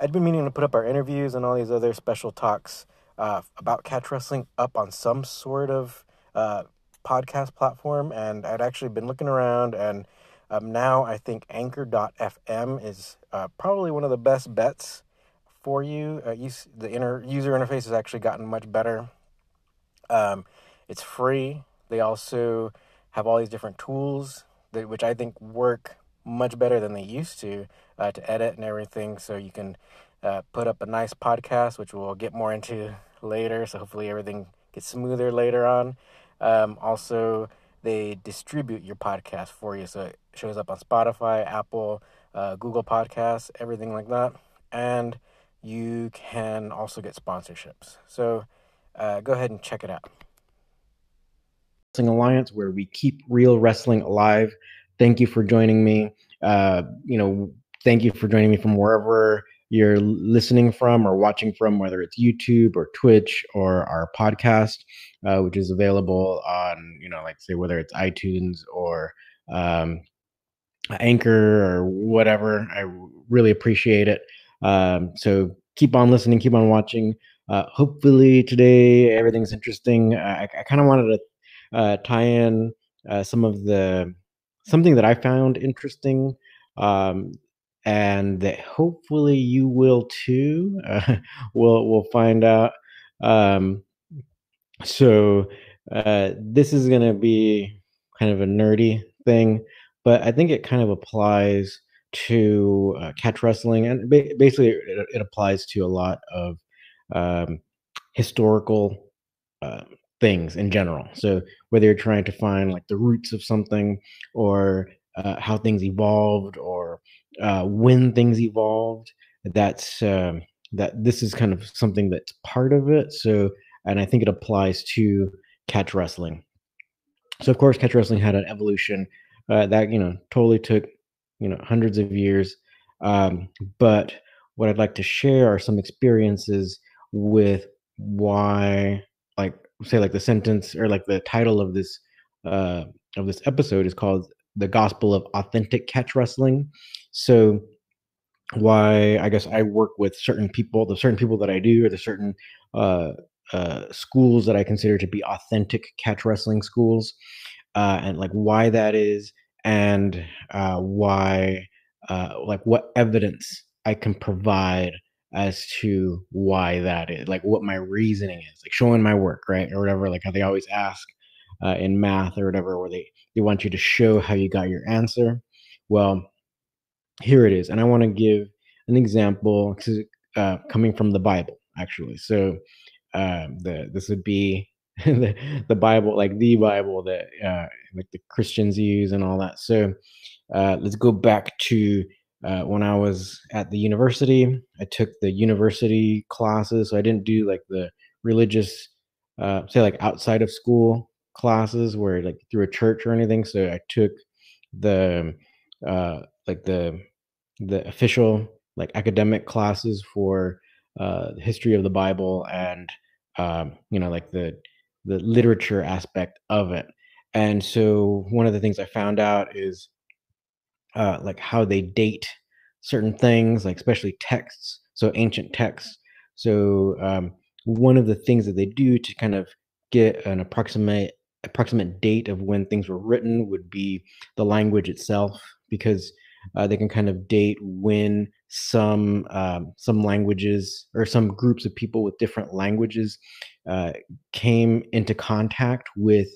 I'd been meaning to put up our interviews and all these other special talks uh, about catch wrestling up on some sort of uh, podcast platform, and I'd actually been looking around, and um, now I think Anchor.fm is uh, probably one of the best bets for you. Uh, use, the inner user interface has actually gotten much better. Um, it's free. They also have all these different tools that, which I think work much better than they used to uh, to edit and everything. So you can uh, put up a nice podcast, which we'll get more into later. So hopefully everything gets smoother later on. Um, also, they distribute your podcast for you, so it shows up on Spotify, Apple, uh, Google Podcasts, everything like that. And you can also get sponsorships. So uh, go ahead and check it out. Wrestling Alliance, where we keep real wrestling alive. Thank you for joining me. Uh, you know, thank you for joining me from wherever you're listening from or watching from, whether it's YouTube or Twitch or our podcast, uh, which is available on, you know, like say whether it's iTunes or um, Anchor or whatever. I really appreciate it. Um, so keep on listening, keep on watching. Uh, hopefully today everything's interesting. I, I kind of wanted to uh, tie in uh, some of the something that I found interesting, um, and hopefully you will too. Uh, we'll we'll find out. Um, so uh, this is going to be kind of a nerdy thing, but I think it kind of applies to uh, catch wrestling, and ba- basically it, it, applies to a lot of um, historical uh, things in general. So whether you're trying to find like the roots of something, or uh, how things evolved, or uh, when things evolved, that's um, that. This is kind of something that's part of it. So, and I think it applies to catch wrestling. So of course, catch wrestling had an evolution uh, that you know totally took you know hundreds of years um, but what i'd like to share are some experiences with why like say like the sentence or like the title of this uh of this episode is called the gospel of authentic catch wrestling so why i guess i work with certain people the certain people that i do or the certain uh uh schools that i consider to be authentic catch wrestling schools uh and like why that is and uh, why, uh, like, what evidence I can provide as to why that is, like, what my reasoning is, like, showing my work, right, or whatever, like how they always ask uh, in math or whatever, where they they want you to show how you got your answer. Well, here it is, and I want to give an example uh, coming from the Bible, actually. So, um, the this would be the, the Bible, like the Bible that uh, like the Christians use and all that. So uh, let's go back to uh, when I was at the university. I took the university classes, so I didn't do like the religious, uh, say like outside of school classes where like through a church or anything. So I took the uh, like the the official like academic classes for uh, history of the Bible and um, you know like the the literature aspect of it. And so one of the things I found out is uh, like how they date certain things, like especially texts, so ancient texts. So um, one of the things that they do to kind of get an approximate approximate date of when things were written would be the language itself, because uh, they can kind of date when some um, some languages or some groups of people with different languages uh, came into contact with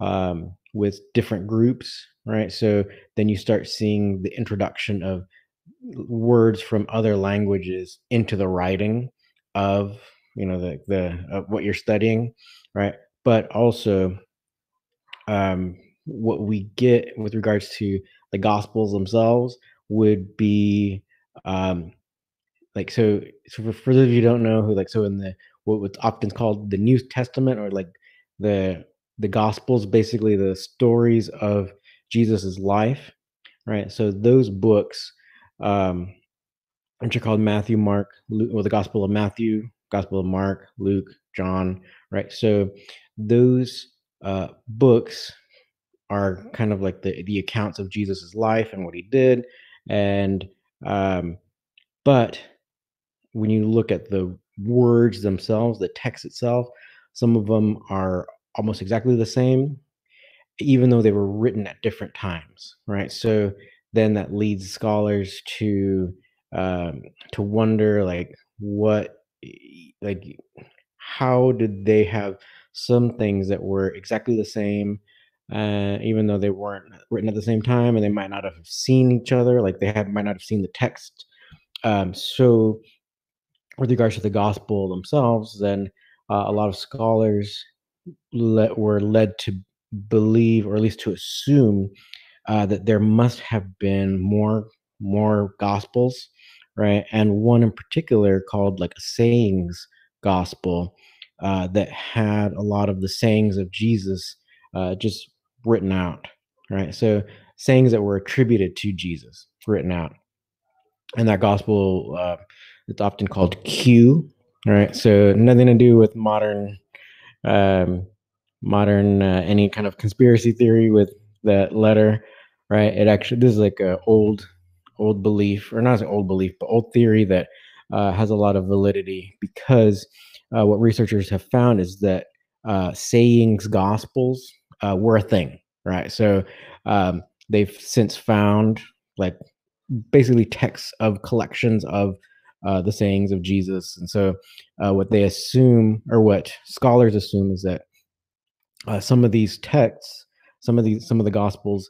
um, with different groups, right? So then you start seeing the introduction of words from other languages into the writing of you know the the what you're studying, right? But also um, what we get with regards to the gospels themselves would be um like so so for, those of you don't know who like so in the what what's often called the New Testament or like the the Gospels, basically the stories of Jesus's life, right? So those books, um, which are called Matthew, Mark, Luke, well, the Gospel of Matthew, Gospel of Mark, Luke, John, right? So those uh, books are kind of like the the accounts of Jesus's life and what he did, and um, but when you look at the words themselves, the text itself, some of them are almost exactly the same, even though they were written at different times, right? So then that leads scholars to um, to wonder like what like how did they have some things that were exactly the same uh, even though they weren't written at the same time and they might not have seen each other like they had might not have seen the text um, so with regards to the gospel themselves then uh, a lot of scholars le- were led to believe or at least to assume uh, that there must have been more more gospels right? And one in particular called like a sayings gospel uh, that had a lot of the sayings of jesus uh, just written out right? So sayings that were attributed to jesus written out. And that gospel uh, it's often called q right? So nothing to do with modern um, modern uh, any kind of conspiracy theory with that letter right? It actually this is like a old old belief or not an old belief but old theory that uh, has a lot of validity because uh, what researchers have found is that uh, sayings gospels uh, were a thing right? So um, they've since found like basically texts of collections of uh, the sayings of jesus. And so uh, what they assume or what scholars assume is that uh, some of these texts, some of these, some of the gospels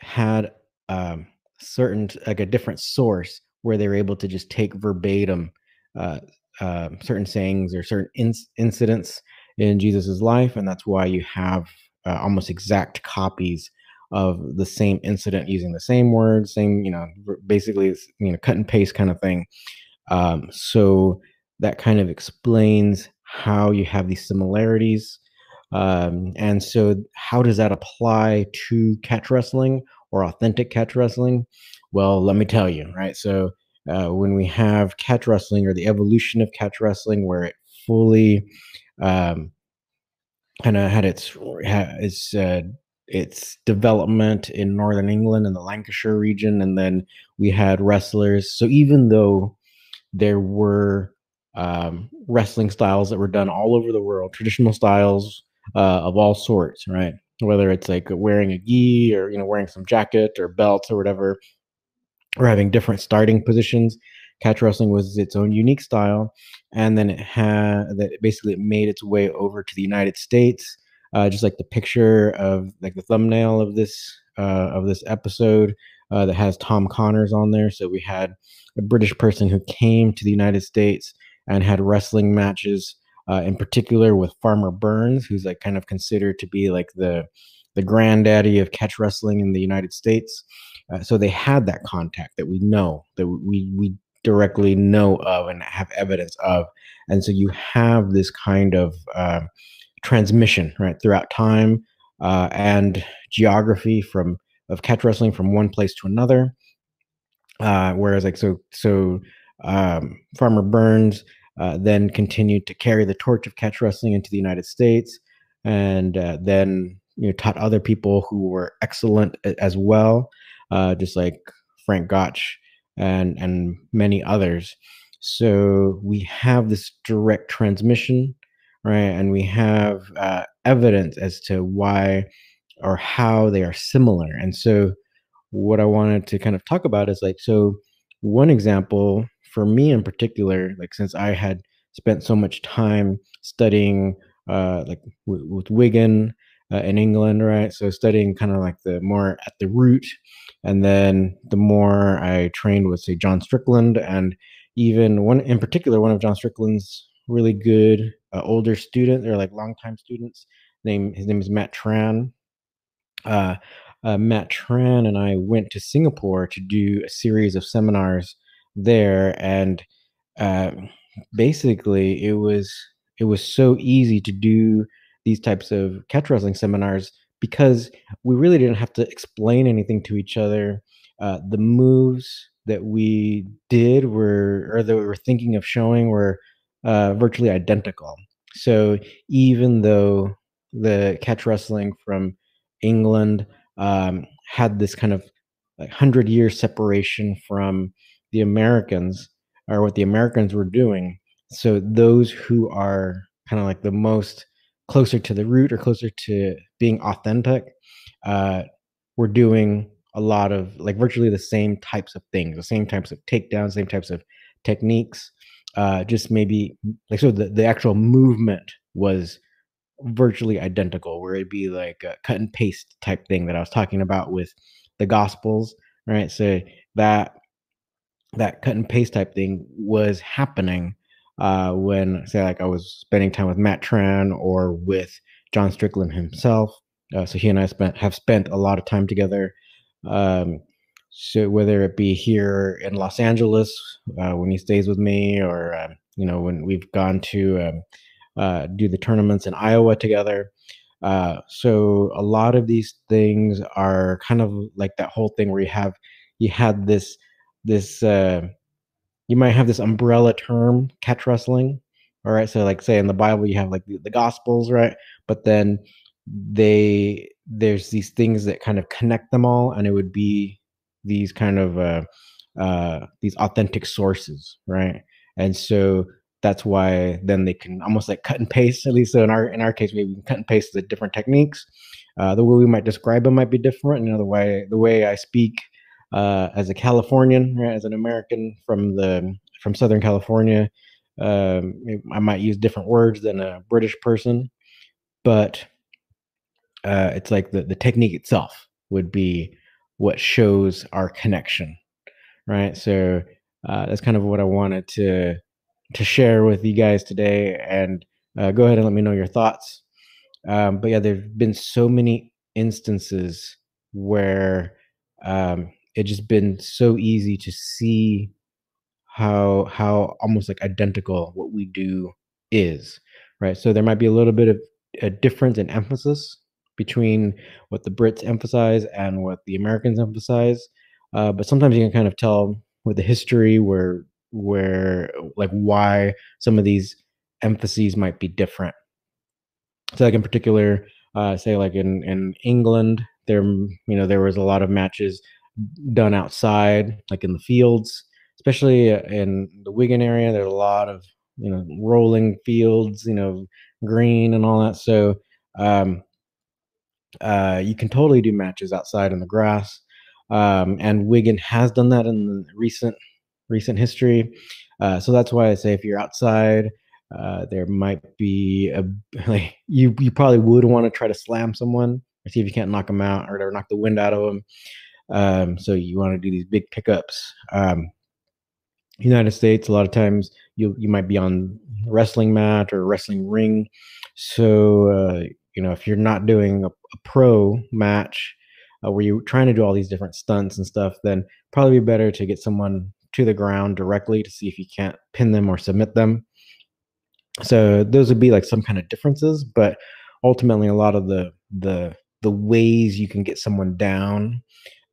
had um, certain like a different source where they were able to just take verbatim uh, uh, certain sayings or certain in- incidents in Jesus's life, and that's why you have uh, almost exact copies of the same incident using the same words, same you know, basically it's you know, cut and paste kind of thing. Um, so that kind of explains how you have these similarities um, and so, how does that apply to catch wrestling or authentic catch wrestling? Well, let me tell you, right? So, uh, when we have catch wrestling or the evolution of catch wrestling, where it fully um, kind of had its its uh, its development in northern England and the Lancashire region, and then we had wrestlers. So even though there were um, wrestling styles that were done all over the world, traditional styles uh, of all sorts, right? Whether it's like wearing a gi or you know wearing some jacket or belts or whatever, or having different starting positions. Catch wrestling was its own unique style, and then it had that basically it made its way over to the United States. Uh, just like the picture of like the thumbnail of this uh, of this episode uh, that has Tom Connors on there. So we had a British person who came to the United States and had wrestling matches uh, in particular with Farmer Burns, who's like kind of considered to be like the the granddaddy of catch wrestling in the United States. Uh, so they had that contact that we know that we we directly know of and have evidence of, and so you have this kind of uh, transmission right throughout time uh, and geography from of catch wrestling from one place to another. Uh, whereas like so so um, Farmer Burns uh, then continued to carry the torch of catch wrestling into the United States, and uh, then you know taught other people who were excellent as well, uh, just like Frank Gotch and and many others. So we have this direct transmission, right? And we have uh, evidence as to why or how they are similar. And so what I wanted to kind of talk about is like so one example for me in particular, like since I had spent so much time studying, uh, like w- with Wigan uh, in England, right? So studying kind of like the more at the root, and then the more I trained with say John Strickland, and even one in particular, one of John Strickland's really good uh, older students, or like longtime students. Name his name is Matt Tran. Uh, uh, Matt Tran and I went to Singapore to do a series of seminars there and uh, basically it was it was so easy to do these types of catch wrestling seminars because we really didn't have to explain anything to each other uh, the moves that we did were or that we were thinking of showing were uh, virtually identical so even though the catch wrestling from england um, had this kind of like 100 year separation from the Americans, or what the Americans were doing. So those who are kind of like the most closer to the root or closer to being authentic, uh, were doing a lot of like virtually the same types of things, the same types of takedowns, same types of techniques. Uh, just maybe like so the, the actual movement was virtually identical, where it'd be like a cut and paste type thing that I was talking about with the Gospels, right? So that that cut and paste type thing was happening uh, when, say, like I was spending time with Matt Tran or with John Strickland himself. Uh, so he and I spent have spent a lot of time together. Um, so whether it be here in Los Angeles uh, when he stays with me, or uh, you know when we've gone to um, uh, do the tournaments in Iowa together. Uh, so a lot of these things are kind of like that whole thing where you have you had this this uh, you might have this umbrella term catch wrestling all right so like say in the bible you have like the, the gospels right? But then they there's these things that kind of connect them all and it would be these kind of uh, uh, these authentic sources right? And so that's why then they can almost like cut and paste at least so in our in our case we can cut and paste the different techniques. Uh, the way we might describe them might be different you know the way the way i speak uh, as a californian right, as an american from the from southern california um, i might use different words than a british person but uh, it's like the, the technique itself would be what shows our connection right so uh, that's kind of what i wanted to to share with you guys today. And uh, go ahead and let me know your thoughts. Um, but yeah, there's been so many instances where um, it just been so easy to see how how almost like identical what we do is, right? So there might be a little bit of a difference in emphasis between what the Brits emphasize and what the Americans emphasize. Uh, but sometimes you can kind of tell with the history where where like why some of these emphases might be different. So like in particular, uh, say like in in England, there you know there was a lot of matches done outside, like in the fields, especially uh, in the Wigan area. There's a lot of you know rolling fields, you know, green and all that. So um, uh, you can totally do matches outside in the grass. Um, and Wigan has done that in the recent recent history. Uh, so that's why I say if you're outside, uh, there might be a like you you probably would want to try to slam someone or see if you can't knock them out or, or knock the wind out of them. Um, so you want to do these big pickups. Um, United States, a lot of times you you might be on wrestling mat or wrestling ring. So uh, you know if you're not doing a, a pro match uh, where you're trying to do all these different stunts and stuff, then probably be better to get someone to the ground directly to see if you can't pin them or submit them. So those would be like some kind of differences, but ultimately a lot of the the the ways you can get someone down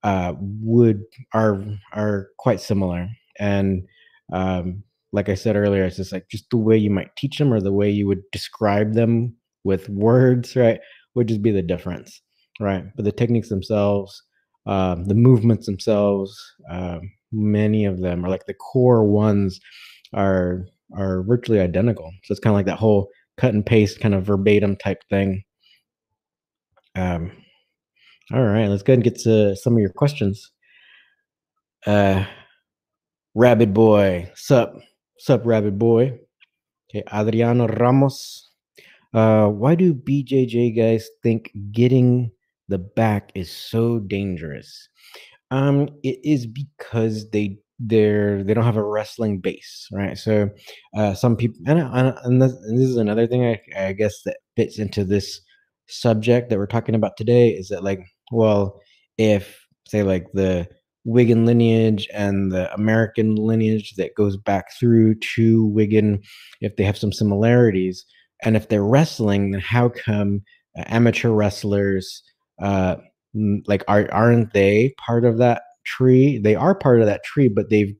uh, would are are quite similar. And um, like I said earlier, it's just like just the way you might teach them or the way you would describe them with words, right, would just be the difference, right? But the techniques themselves, um, the movements themselves, um, many of them are like the core ones are are virtually identical. So it's kind of like that whole cut and paste kind of verbatim type thing. Um, all right, let's go ahead and get to some of your questions. Uh, Rabbit Boy, sup, sup, Rabbit Boy. Okay, Adriano Ramos. Uh, why do BJJ guys think getting the back is so dangerous? Um, it is because they they're they don't have a wrestling base, right? So, uh, some people and and this, and this is another thing I, I guess that fits into this subject that we're talking about today is that like, well, if say like the Wigan lineage and the American lineage that goes back through to Wigan, if they have some similarities, and if they're wrestling, then how come uh, amateur wrestlers uh, like are aren't they part of that tree? They are part of that tree, but they've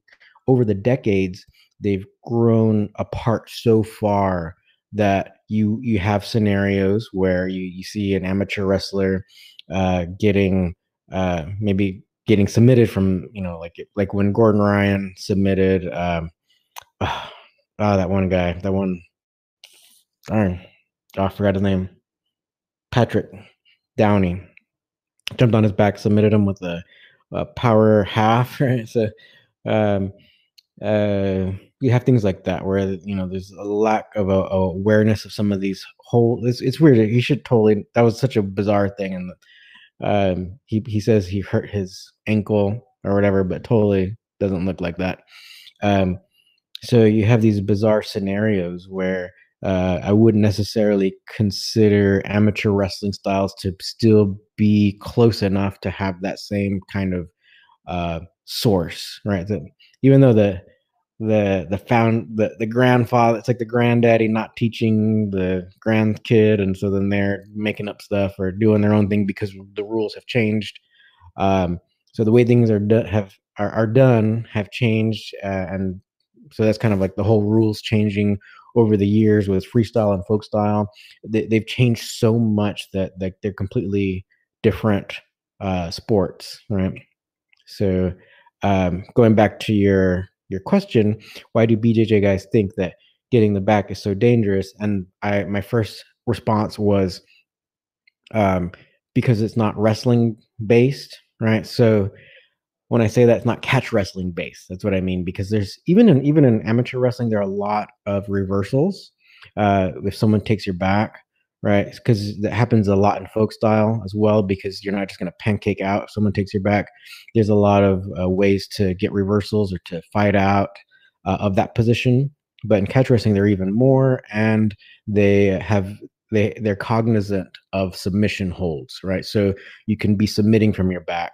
over the decades they've grown apart so far that you you have scenarios where you you see an amateur wrestler uh, getting uh, maybe getting submitted from you know like like when Gordon Ryan submitted um, ah, that one guy, that one. Darn, oh, I forgot his name. Patrick Downey jumped on his back, submitted him with a, a power half. Right, so um, uh, you have things like that where you know there's a lack of a, a awareness of some of these whole. It's, it's weird. He should totally. That was such a bizarre thing, and um, he he says he hurt his ankle or whatever, but totally doesn't look like that. Um, so you have these bizarre scenarios where uh, I wouldn't necessarily consider amateur wrestling styles to still be close enough to have that same kind of uh, source, right? That even though the the the found the the grandfather, it's like the granddaddy not teaching the grandkid, and so then they're making up stuff or doing their own thing because the rules have changed. Um, so the way things are do- have are, are done have changed, uh, and so that's kind of like the whole rules changing over the years with freestyle and folk style. They, have changed so much that that they're completely different uh, sports, right? So um, going back to your your question, why do BJJ guys think that getting the back is so dangerous? And I my first response was um, because it's not wrestling based, right? So when I say that it's not catch wrestling based. That's what I mean because there's even in even in amateur wrestling there are a lot of reversals. Uh, if someone takes your back, right? Because that happens a lot in folk style as well because you're not just going to pancake out if someone takes your back. There's a lot of uh, ways to get reversals or to fight out uh, of that position. But in catch wrestling, there are even more, and they have they they're cognizant of submission holds, right? So you can be submitting from your back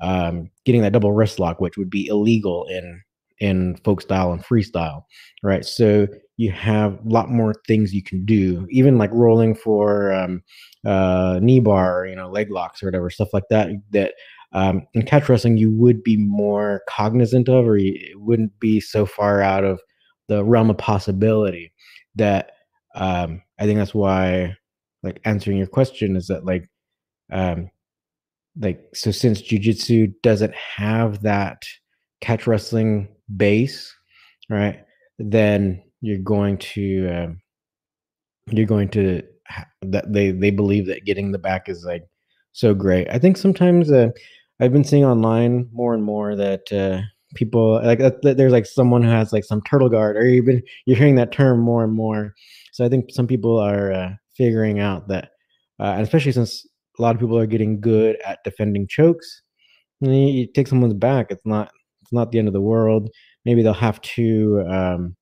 um, getting that double wrist lock, which would be illegal in in folk style and freestyle, right? So you have a lot more things you can do, even like rolling for um, uh, knee bar, you know, leg locks or whatever stuff like that. That um, in catch wrestling you would be more cognizant of, or you, it wouldn't be so far out of the realm of possibility. That um, I think that's why, like answering your question, is that like um, like so since jujitsu doesn't have that catch wrestling base, right? Then you're going to um, you're going to that they they believe that getting the back is like so great. I think sometimes uh, I've been seeing online more and more that uh, people like there's like someone who has like some turtle guard, or you've you're hearing that term more and more. So I think some people are uh, figuring out that, uh, and especially since a lot of people are getting good at defending chokes. You take someone's back, it's not it's not the end of the world. Maybe they'll have to, um,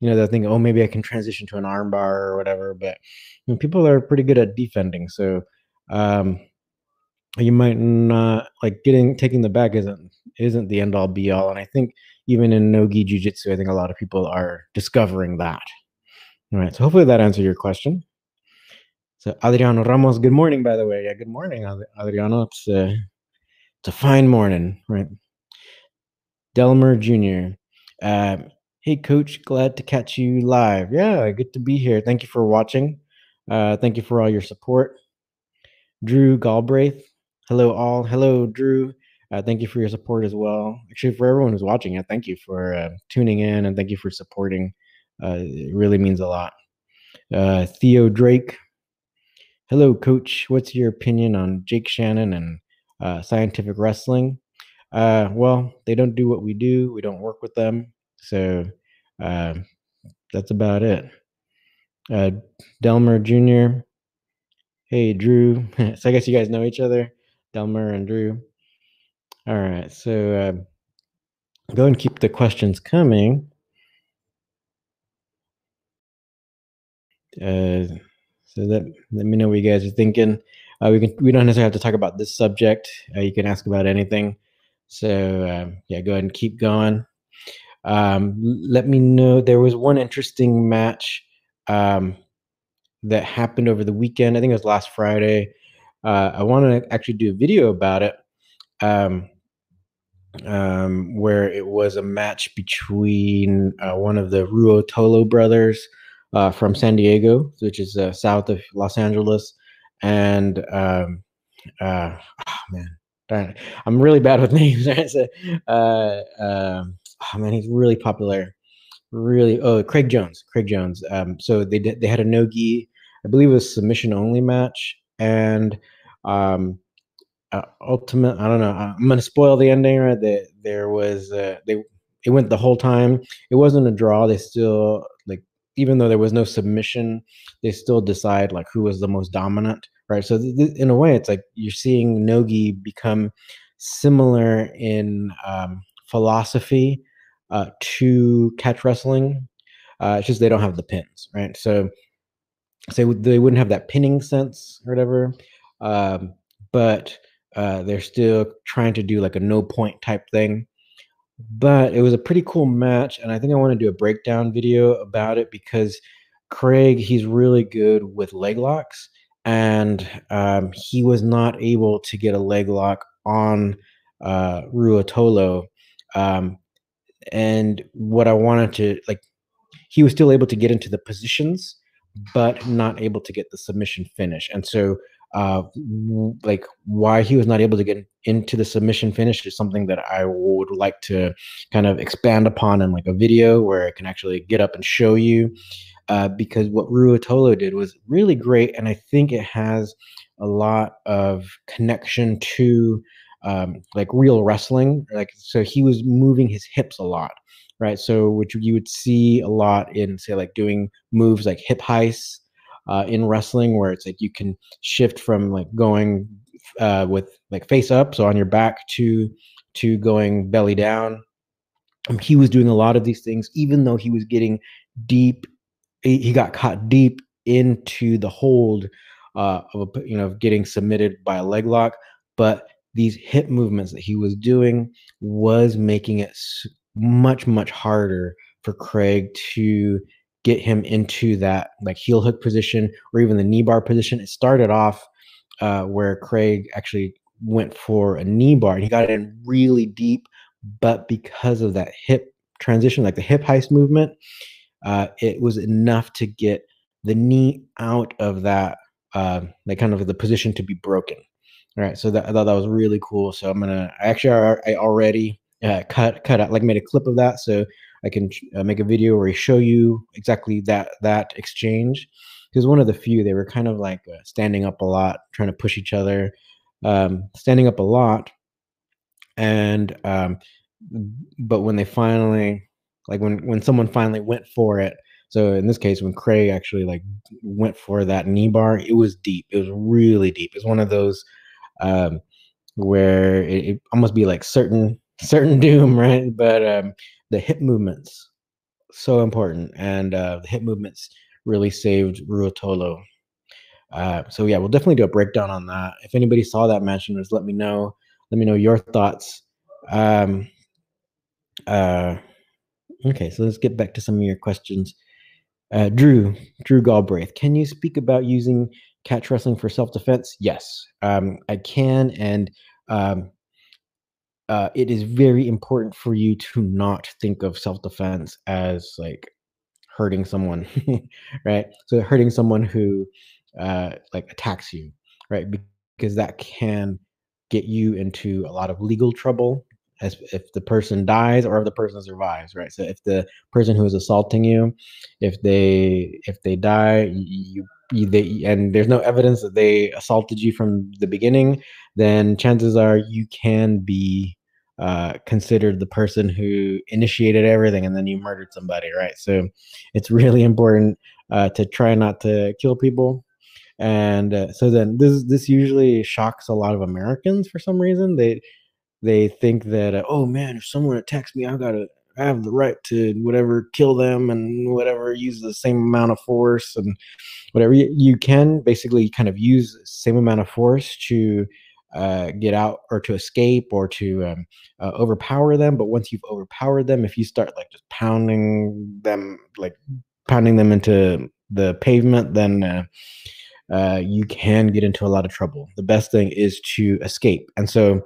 you know, they'll think, oh, maybe I can transition to an armbar or whatever. But I mean, people are pretty good at defending, so um, you might not like getting taking the back isn't isn't the end all be all. And I think even in nogi jujitsu, I think a lot of people are discovering that. All right, so hopefully that answered your question. So Adriano Ramos, good morning, by the way. Yeah, good morning, Adriano. It's a, uh, it's a fine morning, right? Delmer Jr. Uh, hey, coach, glad to catch you live. Yeah, good to be here. Thank you for watching. Uh, thank you for all your support. Drew Galbraith, hello all. Hello, Drew. Uh, thank you for your support as well. Actually, for everyone who's watching, yeah, thank you for uh, tuning in and thank you for supporting. Uh, it really means a lot. Uh, Theo Drake, Hello, Coach. What's your opinion on Jake Shannon and uh, scientific wrestling? Uh, well, they don't do what we do. We don't work with them, so uh, that's about it. Uh, Delmer Jr. Hey, Drew. so I guess you guys know each other, Delmer and Drew. All right, so uh, go and keep the questions coming. Uh, so let let me know what you guys are thinking. Uh, we can we don't necessarily have to talk about this subject. Uh, you can ask about anything. So um, yeah, go ahead and keep going. Um, let me know. There was one interesting match um, that happened over the weekend. I think it was last Friday. Uh, I want to actually do a video about it, um, um, where it was a match between uh, one of the Ruotolo brothers uh, from San Diego, which is uh, south of Los Angeles, and oh man, darn it. I'm really bad with names. Uh, um, oh man, he's really popular, really oh Craig Jones, Craig Jones. Um, so they did they had a no gi, I believe it was a submission only match, and um, uh, ultimate. I don't know. I'm gonna spoil the ending. Right? That there was uh, they it went the whole time. It wasn't a draw. They still like even though there was no submission, they still decide like who was the most dominant. Right. So th- th- in a way, it's like you're seeing nogi become similar in um, philosophy uh, to catch wrestling. Uh, it's just they don't have the pins, right? So, so they wouldn't have that pinning sense or whatever. Um, but uh, they're still trying to do like a no point type thing. But it was a pretty cool match, and I think I want to do a breakdown video about it because Craig, he's really good with leg locks, and um, he was not able to get a leg lock on uh, Ruotolo. Um, and what I wanted to like, he was still able to get into the positions, but not able to get the submission finish. And so, uh, like, why he was not able to get into the submission finish is something that I would like to kind of expand upon in like a video where I can actually get up and show you. Uh, because what Ruotolo did was really great, and I think it has a lot of connection to um, like real wrestling. Like so, he was moving his hips a lot, right? So which you would see a lot in say like doing moves like hip heists uh, in wrestling, where it's like you can shift from like going uh, with like face up, so on your back, to to going belly down. Um, he was doing a lot of these things, even though he was getting deep. He, he got caught deep into the hold uh, of you know getting submitted by a leg lock, but these hip movements that he was doing was making it much much harder for Craig to get him into that like heel hook position or even the knee bar position. It started off uh, where Craig actually went for a knee bar and he got it in really deep, but because of that hip transition, like the hip heist movement, uh, it was enough to get the knee out of that uh, like kind of the position to be broken. All right, so that, I thought that was really cool. So I'm gonna actually I already uh, cut cut out like made a clip of that, so I can uh, make a video where I show you exactly that that exchange. Because one of the few they were kind of like uh, standing up a lot, trying to push each other, um, standing up a lot, and um, but when they finally like when when someone finally went for it so in this case when craig actually like went for that knee bar it was deep it was really deep it's one of those um, where it, it, almost be like certain certain doom, right? But um, the hip movements so important, and uh, the hip movements really saved Ruotolo. Uh, so yeah, we'll definitely do a breakdown on that. If anybody saw that match, just let me know. Let me know your thoughts. Um, uh, okay, so let's get back to some of your questions. Uh, Drew, Drew Galbraith, can you speak about using catch wrestling for self defense? Yes, um, I can, and um, uh, it is very important for you to not think of self defense as like hurting someone, right? So hurting someone who uh, like attacks you, right? Because that can get you into a lot of legal trouble as if the person dies or if the person survives right so if the person who is assaulting you if they if they die you they and there's no evidence that they assaulted you from the beginning, then chances are you can be uh, considered the person who initiated everything and then you murdered somebody, right? So it's really important uh, to try not to kill people. And uh, so then this this usually shocks a lot of Americans for some reason. They they think that uh, oh man, if someone attacks me, I gotta I have the right to whatever kill them and whatever use the same amount of force and whatever you, you can basically kind of use the same amount of force to uh, get out or to escape or to um, uh, overpower them. But once you've overpowered them, if you start like just pounding them, like pounding them into the pavement, then uh, uh you can get into a lot of trouble. The best thing is to escape. And so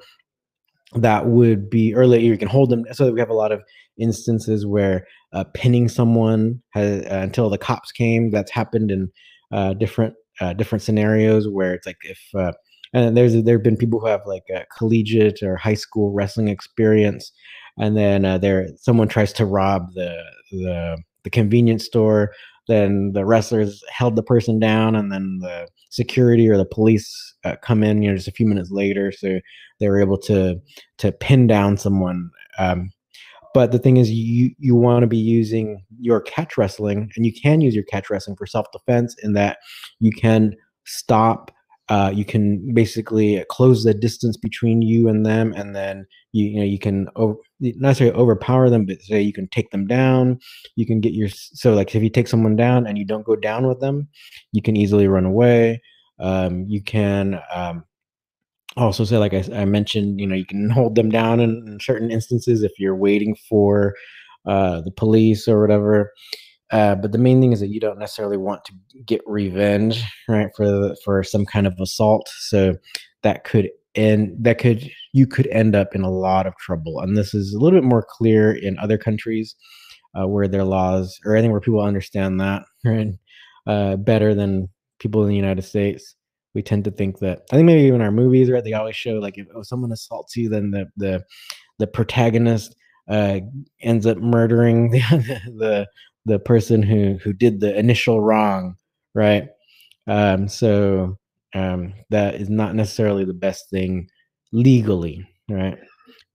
that would be earlier You can hold them. So we have a lot of instances where uh, pinning someone has, uh, until the cops came. That's happened in uh, different uh, different scenarios where it's like if uh, and there's there have been people who have like a collegiate or high school wrestling experience, and then uh, there someone tries to rob the the the convenience store. Then the wrestlers held the person down, and then the security or the police uh, come in, you know, just a few minutes later. So they were able to to pin down someone. Um, but the thing is, you you want to be using your catch wrestling, and you can use your catch wrestling for self defense in that you can stop. Uh, you can basically close the distance between you and them, and then you you know you can over, not necessarily overpower them, but say you can take them down. You can get your so like if you take someone down and you don't go down with them, you can easily run away. Um, you can um, also say like I, I, mentioned you know you can hold them down in, in certain instances if you're waiting for uh, the police or whatever uh, but the main thing is that you don't necessarily want to get revenge right for the, for some kind of assault so that could end that could you could end up in a lot of trouble and this is a little bit more clear in other countries uh, where their laws or anything where people understand that right uh, better than people in the united states we tend to think that I think maybe even our movies, right? They always show like if oh, someone assaults you, then the the the protagonist uh, ends up murdering the, the the person who who did the initial wrong, right? Um, so um, that is not necessarily the best thing legally, right?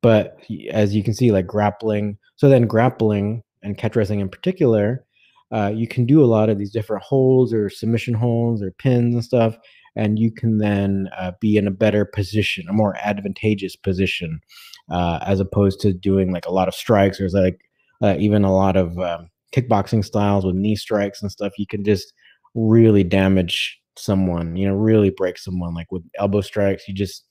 But as you can see, like grappling. So then grappling and catch wrestling in particular, uh, you can do a lot of these different holds or submission holds or pins and stuff and you can then uh, be in a better position, a more advantageous position, uh, as opposed to doing like a lot of strikes or like uh, even a lot of um, kickboxing styles with knee strikes and stuff. You can just really damage someone, you know, really break someone. Like with elbow strikes, you just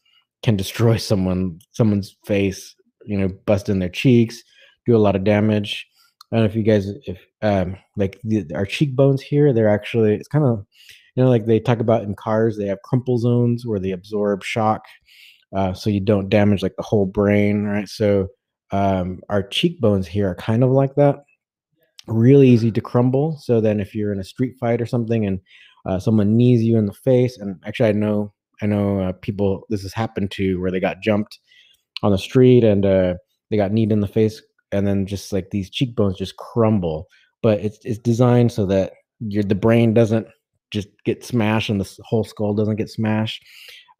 can destroy someone, someone's face, you know, bust in their cheeks, do a lot of damage. I don't know if you guys, if um, like the, our cheekbones here, they're actually, it's kind of you know, like they talk about in cars, they have crumple zones where they absorb shock, uh, so you don't damage like the whole brain, right? So um, our cheekbones here are kind of like that, really easy to crumble. So then, if you're in a street fight or something, and uh, someone knees you in the face, and actually, I know, I know uh, people this has happened to where they got jumped on the street and uh, they got kneed in the face, and then just like these cheekbones just crumble. But it's it's designed so that your the brain doesn't just get smashed and the whole skull doesn't get smashed.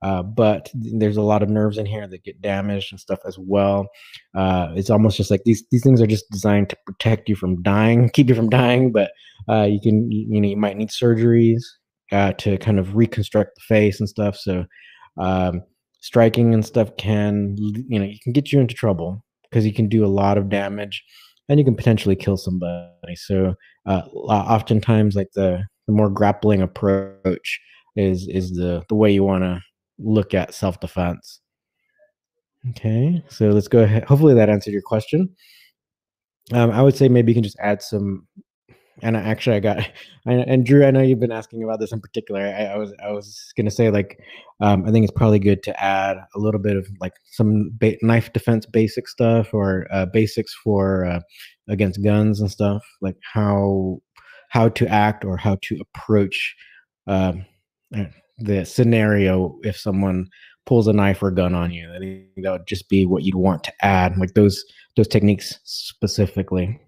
Uh, but there's a lot of nerves in here that get damaged and stuff as well. Uh, it's almost just like these these things are just designed to protect you from dying, keep you from dying. But uh, you can you know you might need surgeries uh, to kind of reconstruct the face and stuff. So um, striking and stuff can you know you can get you into trouble because you can do a lot of damage and you can potentially kill somebody. So uh, oftentimes like the the more grappling approach is is the the way you want to look at self defense. Okay, so let's go ahead. Hopefully that answered your question. Um, I would say maybe you can just add some. And actually, I got and Drew. I know you've been asking about this in particular. I, I was I was gonna say like um, I think it's probably good to add a little bit of like some ba- knife defense basic stuff or uh, basics for uh, against guns and stuff, like how how to act or how to approach um, the scenario if someone pulls a knife or gun on you. I think that would just be what you'd want to add, like those those techniques specifically.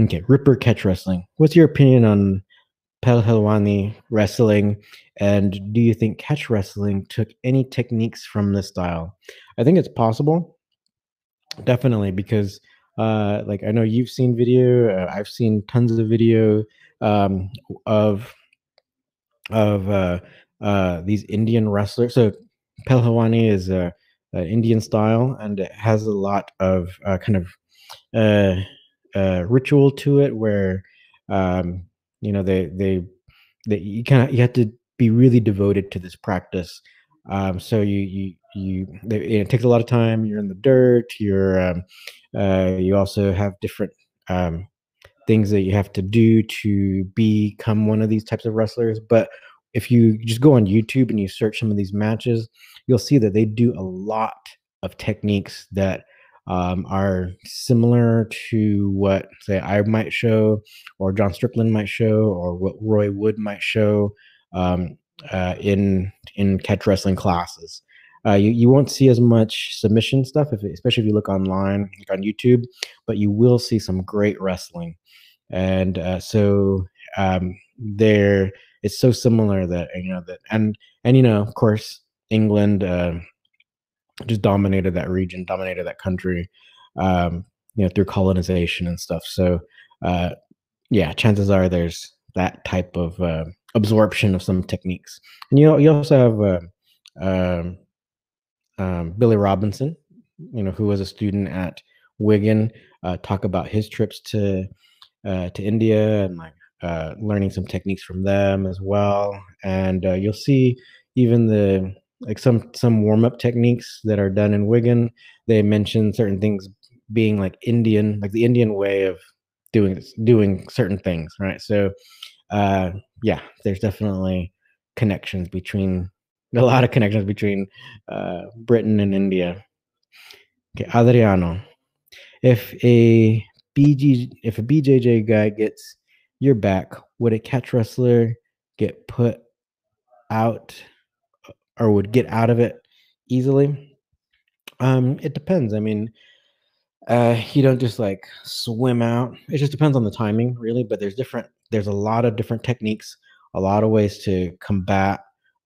Okay, Ripper catch wrestling. What's your opinion on Pelhelwani wrestling, and do you think catch wrestling took any techniques from this style? I think it's possible, definitely, because uh, like I know you've seen video. Uh, I've seen tons of video um, of of uh, uh, these Indian wrestlers. So Pehlwani is a, a, Indian style, and it has a lot of uh, kind of uh, uh, ritual to it, where um, you know they they they you kind of you have to be really devoted to this practice. Um, so you you you it takes a lot of time. You're in the dirt. You're um, uh, you also have different um, things that you have to do to become one of these types of wrestlers. But if you just go on YouTube and you search some of these matches, you'll see that they do a lot of techniques that um, are similar to what, say, I might show, or John Strickland might show, or what Roy Wood might show. Um, uh, in in catch wrestling classes. Uh, you you won't see as much submission stuff, if, especially if you look online like on YouTube, but you will see some great wrestling, and uh, so um, there it's so similar that you know that and and you know of course England uh, just dominated that region, dominated that country, um, you know through colonization and stuff. So uh, yeah, chances are there's that type of uh, absorption of some techniques, and you you also have. Uh, um, um, Billy Robinson, you know, who was a student at Wigan, uh, talk about his trips to uh, to India and like uh, learning some techniques from them as well. And uh, you'll see even the like some some warm up techniques that are done in Wigan. They mention certain things being like Indian, like the Indian way of doing doing certain things, right? So, uh, yeah, there's definitely connections between a lot of connections between uh, Britain and India. Okay, Adriano, if a BG if a BJJ guy gets your back, would a catch wrestler get put out or would get out of it easily? Um, it depends. I mean, uh, you don't just like swim out. It just depends on the timing, really. But there's different. There's a lot of different techniques, a lot of ways to combat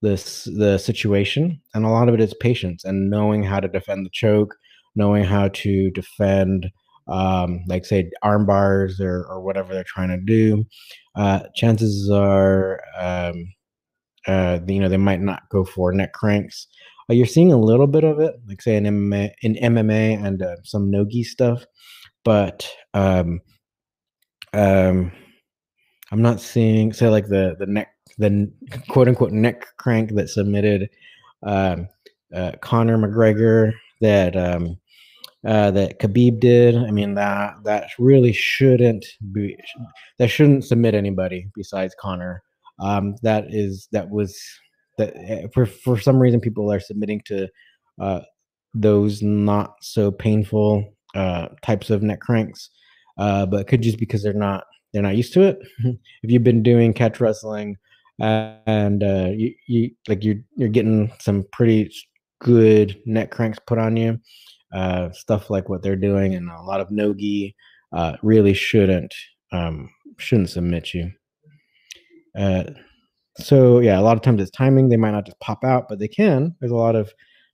this the situation and a lot of it is patience and knowing how to defend the choke knowing how to defend um, like say arm bars or, or whatever they're trying to do uh, chances are um, uh, you know they might not go for neck cranks. Uh, you're seeing a little bit of it like say in mma in mma and uh, some nogi stuff but um, um, i'm not seeing say like the the neck the quote unquote neck crank that submitted um, uh, Conor McGregor that um, uh, that Khabib did. I mean that that really shouldn't be that shouldn't submit anybody besides Conor. Um, that is that was that eh, for for some reason people are submitting to uh, those not so painful uh, types of neck cranks, uh, but could just because they're not they're not used to it. if you've been doing catch wrestling and uh, you, you like you're you're getting some pretty good neck cranks put on you. Uh, stuff like what they're doing, and a lot of nogi uh, really shouldn't um, shouldn't submit you. Uh, so yeah, a lot of times it's timing. They might not just pop out, but they can. There's a lot of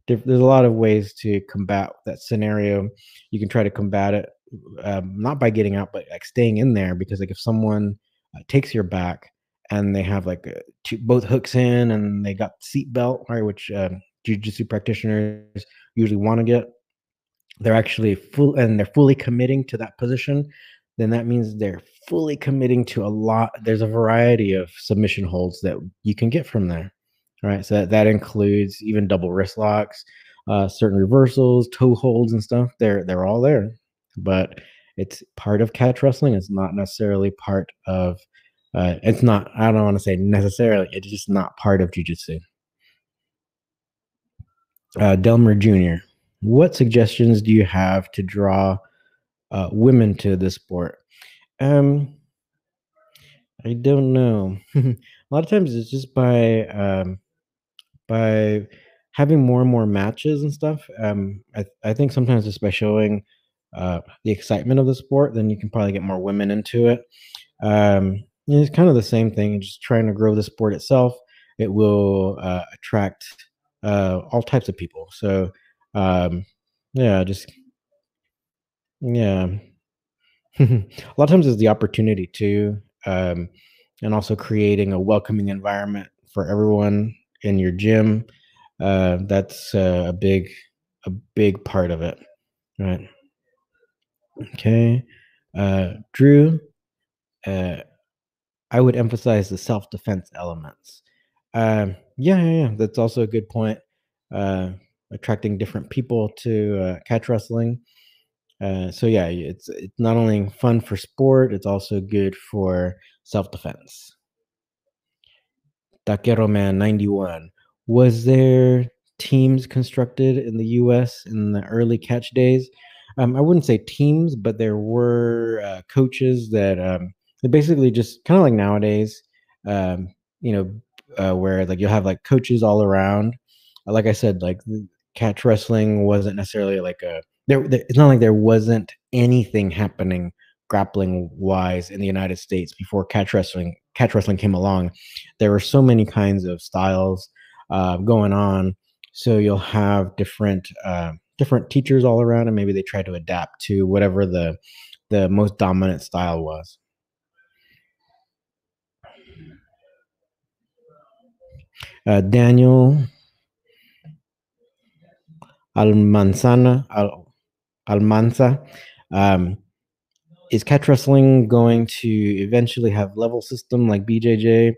there's a lot of ways to combat that scenario. You can try to combat it um, not by getting out, but like staying in there because like if someone uh, takes your back, and they have like a, two, both hooks in and they got seat belt right which um, jiu-jitsu practitioners usually want to get they're actually full and they're fully committing to that position then that means they're fully committing to a lot there's a variety of submission holds that you can get from there right so that, that includes even double wrist locks uh, certain reversals toe holds and stuff they're they're all there but it's part of catch wrestling it's not necessarily part of uh, it's not, I don't want to say necessarily, it's just not part of jujitsu. Uh, Delmer Jr., what suggestions do you have to draw uh, women to the sport? Um, I don't know. a lot of times it's just by um, by having more and more matches and stuff. Um, I, I think sometimes just by showing uh, the excitement of the sport, then you can probably get more women into it. Um, it's kind of the same thing. Just trying to grow the sport itself. It will uh, attract uh, all types of people. So, um, yeah, just yeah. a lot of times is the opportunity too, um, and also creating a welcoming environment for everyone in your gym. Uh, that's uh, a big, a big part of it, right? Okay, uh, Drew. Uh, I would emphasize the self defense elements. Um, yeah, yeah, yeah, that's also a good point. Uh, attracting different people to uh, catch wrestling. Uh, so yeah, it's it's not only fun for sport, it's also good for self defense. Taquero Man ninety one. Was there teams constructed in the U.S. in the early catch days? Um, I wouldn't say teams, but there were uh, coaches that um, basically just kind of like nowadays, um, you know, uh, where like you'll have like coaches all around. Like I said, like catch wrestling wasn't necessarily like a there. It's not like there wasn't anything happening grappling wise in the United States before catch wrestling catch wrestling came along. There were so many kinds of styles uh, going on. So you'll have different uh, different teachers all around, and maybe they try to adapt to whatever the the most dominant style was. Uh, Daniel Almanzana Al, Almanza um, is catch wrestling going to eventually have level system like BJJ?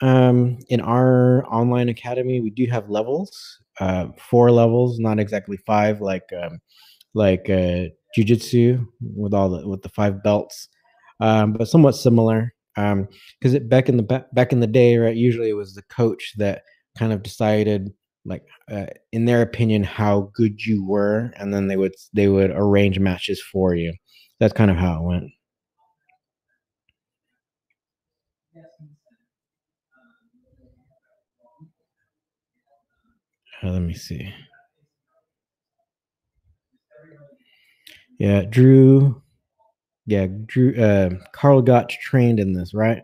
Um, in our online academy, we do have levels, uh, four levels, not exactly five, like um, like uh, jujitsu with all the with the five belts, um, but somewhat similar. Because um, back in the back in the day, right? Usually, it was the coach that kind of decided like uh, in their opinion how good you were and then they would they would arrange matches for you that's kind of how it went. Uh, let me see. Yeah, Drew. Yeah, Drew. Uh, Karl got trained in this, right?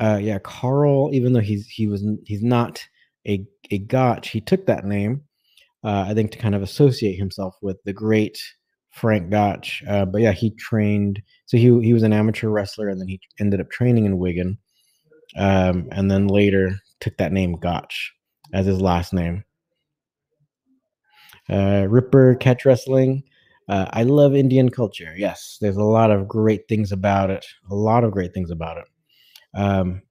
Uh, yeah, Karl. Even though he's he was he's not a a gotch, he took that name. Uh, I think to kind of associate himself with the great Frank Gotch. Uh, but yeah, he trained. So he he was an amateur wrestler, and then he ended up training in Wigan, um, and then later took that name Gotch as his last name. Uh, Ripper catch wrestling. Uh, I love Indian culture. Yes, there's a lot of great things about it. A lot of great things about it. Um,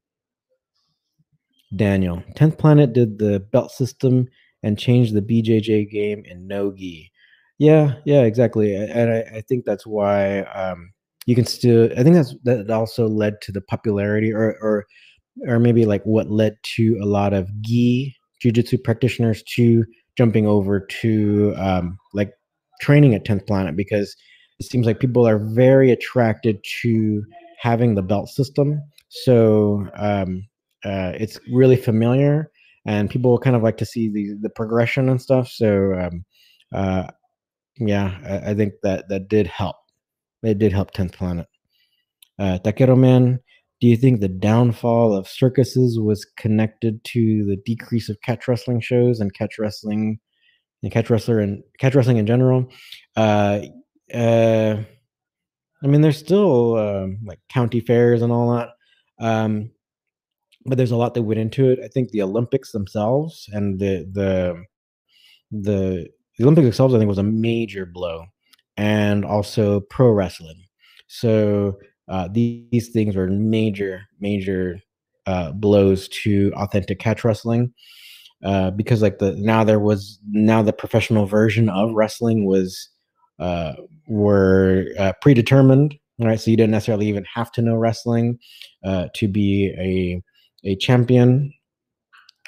Daniel, 10th Planet did the belt system and changed the BJJ game in no gi. Yeah, yeah, exactly. And I, I think that's why um, you can still. I think that's that also led to the popularity, or or or maybe like what led to a lot of gi jujitsu practitioners to jumping over to um, like training at 10th Planet because it seems like people are very attracted to having the belt system. So um, uh, it's really familiar, and people kind of like to see the the progression and stuff. So um, uh, yeah, I, I, think that that did help. It did help 10th Planet. Uh, Taquero Man, do you think the downfall of circuses was connected to the decrease of catch wrestling shows and catch wrestling and catch wrestler and catch wrestling in general? Uh, uh, I mean, there's still um, like county fairs and all that, um, but there's a lot that went into it. I think the Olympics themselves and the the the the Olympics themselves, I think, was a major blow, and also pro wrestling. So uh, these, these, things were major, major uh, blows to authentic catch wrestling. Uh, because like the now there was now the professional version of wrestling was uh, were uh, predetermined right so you didn't necessarily even have to know wrestling uh, to be a a champion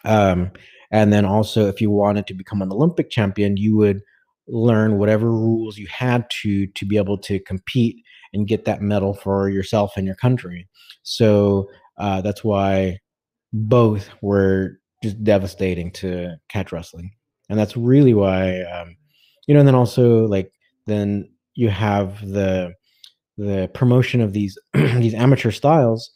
um, and then also, if you wanted to become an Olympic champion, you would learn whatever rules you had to to be able to compete and get that medal for yourself and your country. So uh, that's why both were just devastating to catch wrestling, and that's really why um, you know. And then also like then you have the the promotion of these these amateur styles.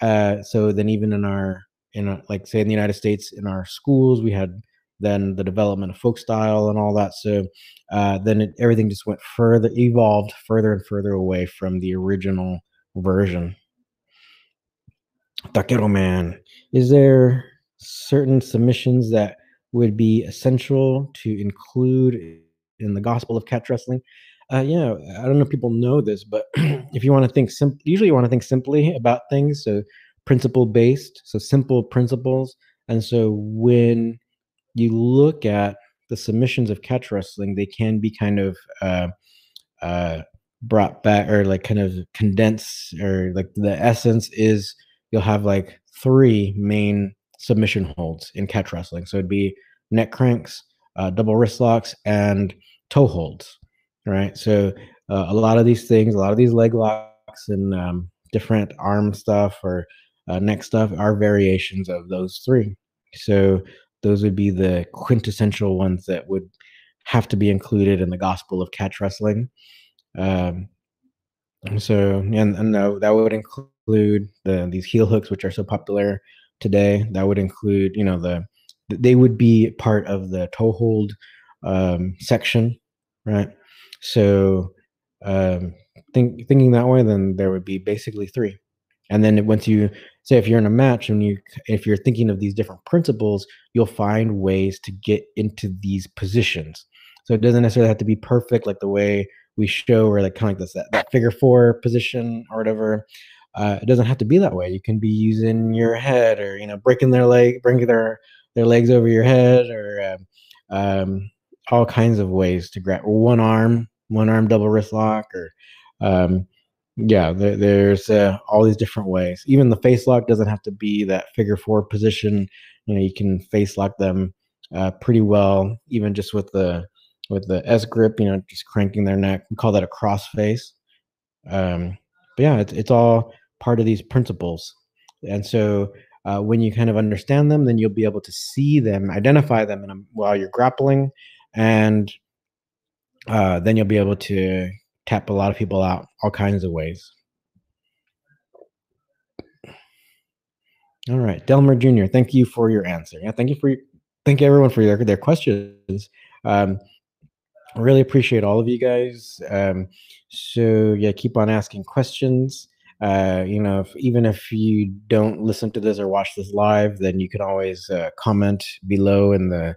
Uh, so then even in our in a, like say in the United States in our schools we had then the development of folk style and all that. So uh, then it, everything just went further evolved further and further away from the original version. Taquero man is there certain submissions that would be essential to include in the gospel of catch wrestling uh, yeah, I don't know if people know this, but if you want to think sim- usually you want to think simply about things. So principle based, so simple principles. And so when you look at the submissions of catch wrestling, they can be kind of uh, uh, brought back or like kind of condensed, or like the essence is you'll have like three main submission holds in catch wrestling. So it'd be neck cranks, uh, double wrist locks, and toe holds. Right. So uh, a lot of these things, a lot of these leg locks and um, different arm stuff or uh, next stuff are variations of those three. So those would be the quintessential ones that would have to be included in the gospel of catch wrestling. Um, so and, and that would include the these heel hooks, which are so popular today. That would include, you know, the they would be part of the toe hold um, section, right? So um, think, thinking that way, then there would be basically three. And then once you say if you're in a match and you if you're thinking of these different principles, you'll find ways to get into these positions. So it doesn't necessarily have to be perfect like the way we show or like kind of like this that, that figure four position or whatever. Uh, it doesn't have to be that way. You can be using your head or you know breaking their leg, bringing their their legs over your head, or um, um, all kinds of ways to grab one arm, one arm double wrist lock, or um, yeah, there, there's uh, all these different ways. Even the face lock doesn't have to be that figure four position. You know, you can face lock them uh, pretty well, even just with the with the S grip. You know, just cranking their neck. We call that a cross face. Um, but yeah, it's it's all part of these principles, and so uh, when you kind of understand them, then you'll be able to see them, identify them a, while you're grappling, and uh, then you'll be able to tap a lot of people out all kinds of ways. All right, Delmer Jr., thank you for your answer. Yeah, thank you for thank you everyone for their their questions. Um, really appreciate all of you guys. Um, so yeah, keep on asking questions. Uh, you know, if, even if you don't listen to this or watch this live, then you can always uh, comment below in the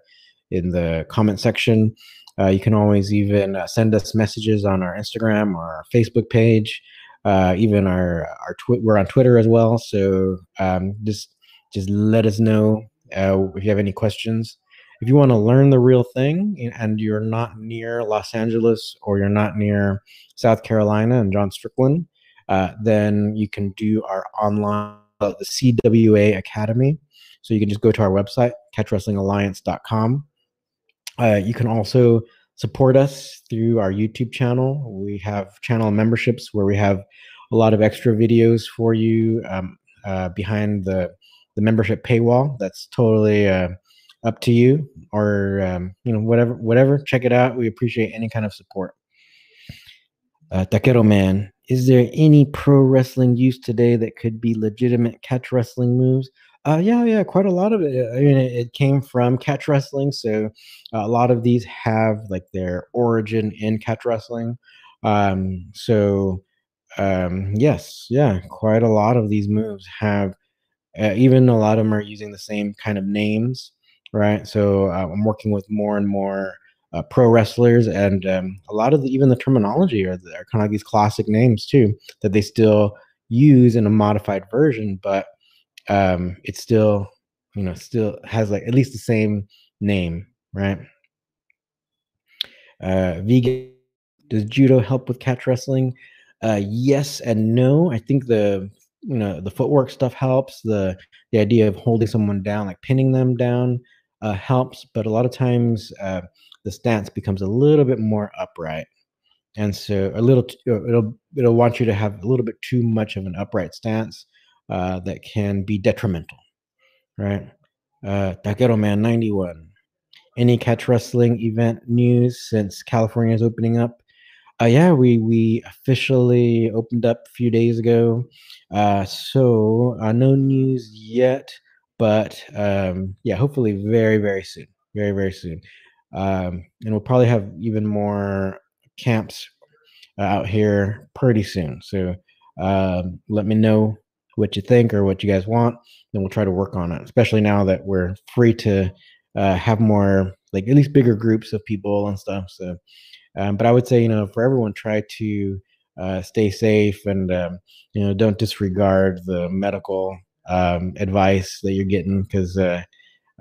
in the comment section. Uh, you can always even uh, send us messages on our Instagram or our Facebook page. Uh, even our our twi- we're on Twitter as well. So um, just just let us know uh, if you have any questions. If you want to learn the real thing and you're not near Los Angeles or you're not near South Carolina and John Strickland, uh, then you can do our online uh, the CWA Academy. So you can just go to our website, catchwrestlingalliance.com. Uh, you can also support us through our YouTube channel. We have channel memberships where we have a lot of extra videos for you um, uh, behind the the membership paywall. That's totally uh, up to you, or um, you know whatever whatever. Check it out. We appreciate any kind of support. Uh, Taquero Man, is there any pro wrestling use today that could be legitimate catch wrestling moves? Uh, yeah, yeah, quite a lot of it. I mean, it, it came from catch wrestling, so uh, a lot of these have like their origin in catch wrestling. Um, so um, yes, yeah, quite a lot of these moves have. Uh, even a lot of them are using the same kind of names, right? So uh, I'm working with more and more uh, pro wrestlers, and um, a lot of the, even the terminology are, are kind of like these classic names too that they still use in a modified version, but um, it still, you know, still has like at least the same name, right? Uh, vegan. Does judo help with catch wrestling? Uh, yes and no. I think the you know the footwork stuff helps. The the idea of holding someone down, like pinning them down, uh, helps. But a lot of times uh, the stance becomes a little bit more upright, and so a little uh, it'll it'll want you to have a little bit too much of an upright stance, uh, that can be detrimental, right? Uh, Taquero Man 91. Any catch wrestling event news since California is opening up? Uh, yeah, we we officially opened up a few days ago. Uh, so uh, no news yet, but um, yeah, hopefully very very soon, very very soon, um, and we'll probably have even more camps uh, out here pretty soon. So um, let me know what you think or what you guys want, then we'll try to work on it. Especially now that we're free to uh, have more, like at least bigger groups of people and stuff. So, um, but I would say, you know, for everyone, try to uh, stay safe and um, you know don't disregard the medical um, advice that you're getting because uh,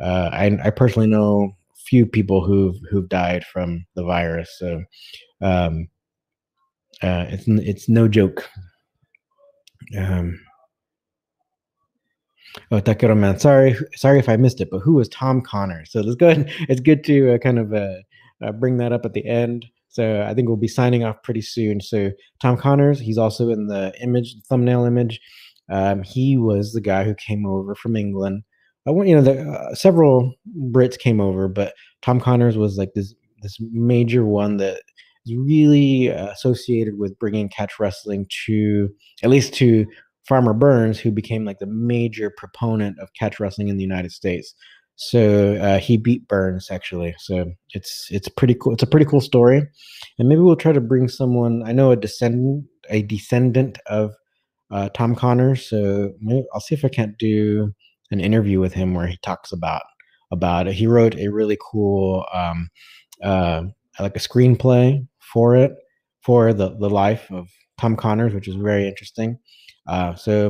uh, I, I personally know few people who've who've died from the virus. So um, uh, it's it's no joke. Um, Oh, Taquero Man. Sorry, sorry if I missed it, but who was Tom Connor? So let's go ahead. It's good to uh, kind of uh, uh, bring that up at the end. So I think we'll be signing off pretty soon. So Tom Connors, he's also in the image, thumbnail image. Um, he was the guy who came over from England. I want you know, the, uh, several Brits came over, but Tom Connors was like this this major one that is really uh, associated with bringing catch wrestling to at least to Farmer Burns, who became like the major proponent of catch wrestling in the United States. So uh, he beat Burns actually. So it's it's pretty cool. It's a pretty cool story, and maybe we'll try to bring someone. I know a descendant a descendant of uh, Tom Connors. So I'll see if I can't do an interview with him where he talks about about it. He wrote a really cool um, uh, like a screenplay for it for the the life of Tom Connors, which is very interesting. Uh, so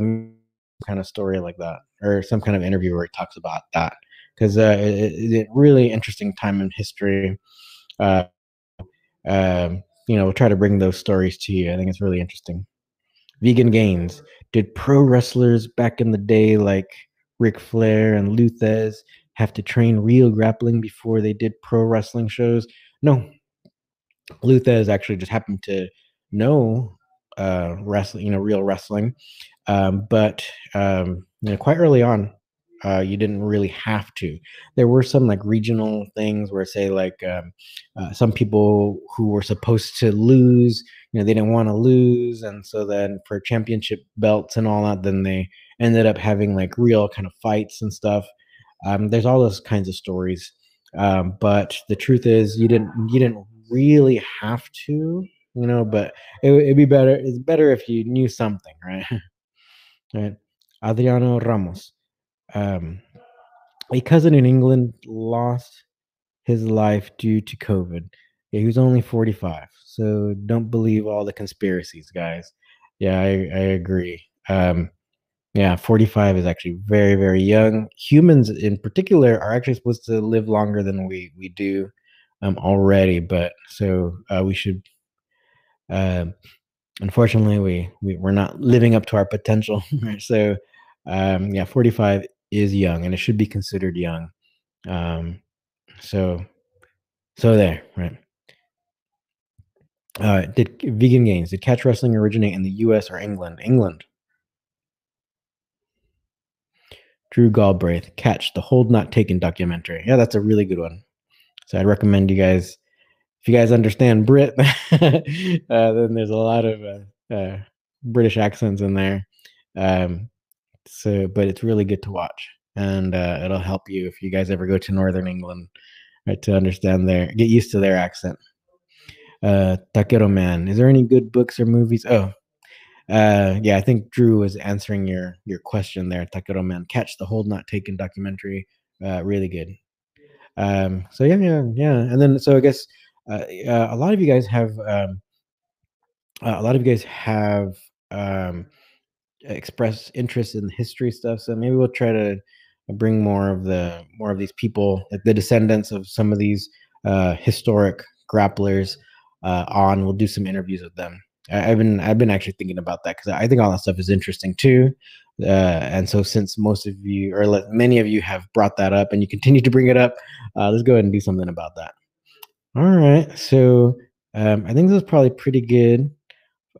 kind of story like that, or some kind of interview where he talks about that, because uh, it, it, really interesting time in history. Uh, um, you know, we'll try to bring those stories to you. I think it's really interesting. Vegan gains. Did pro wrestlers back in the day, like Ric Flair and Lou Thesz, have to train real grappling before they did pro wrestling shows? No. Lou Thesz actually just happened to know uh, wrestling, you know, real wrestling. Um, but um, you know, quite early on, uh, you didn't really have to. There were some like regional things where, say, like um, uh, some people who were supposed to lose, you know, they didn't want to lose, and so then for championship belts and all that, then they ended up having like real kind of fights and stuff. Um, there's all those kinds of stories, um, but the truth is, you didn't you didn't really have to, you know. But it, it'd be better. It's better if you knew something, right? right. Adriano Ramos um, a cousin in England lost his life due to COVID. Yeah, he was only 45. So don't believe all the conspiracies, guys. Yeah, I, I agree. Um, yeah, 45 is actually very, very young. Humans in particular are actually supposed to live longer than we, we do um, already. But so uh, we should, uh, unfortunately, we, we, we're not living up to our potential. Right? so um, yeah, 45 is young and it should be considered young. Um, so, so there, right? Uh, did vegan gains? Did catch wrestling originate in the U.S. or England? England. Drew Galbraith, Catch the Hold Not Taken documentary. Yeah, that's a really good one. So I'd recommend you guys, if you guys understand Brit, uh, then there's a lot of uh, uh, British accents in there. Um, so, but it's really good to watch, and uh, it'll help you if you guys ever go to Northern England, right, to understand their get used to their accent. Uh, Taquero Man, is there any good books or movies? Oh, uh, yeah, I think Drew was answering your your question there. Taquero Man, catch the hold not taken documentary, uh, really good. Um, so yeah, yeah, yeah, and then so I guess uh, uh, a lot of you guys have um, uh, a lot of you guys have um, express interest in history stuff. So maybe we'll try to bring more of the more of these people, like the descendants of some of these uh, historic grapplers, uh, on. We'll do some interviews with them. I, have been I've been actually thinking about that because I think all that stuff is interesting too. Uh, and so since most of you or many of you have brought that up and you continue to bring it up, uh, let's go ahead and do something about that. All right. So um, I think this is probably pretty good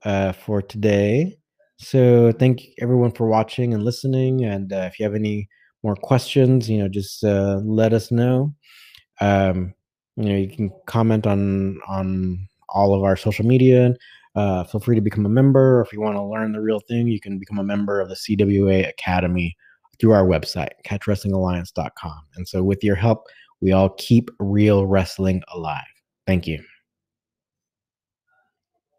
uh, for today. So thank everyone for watching and listening. And uh, if you have any more questions, you know, just uh, let us know. Um, you know, you can comment on on all of our social media. Uh, feel free to become a member. If you want to learn the real thing, you can become a member of the CWA Academy through our website, catchwrestlingalliance.com. And so, with your help, we all keep real wrestling alive. Thank you.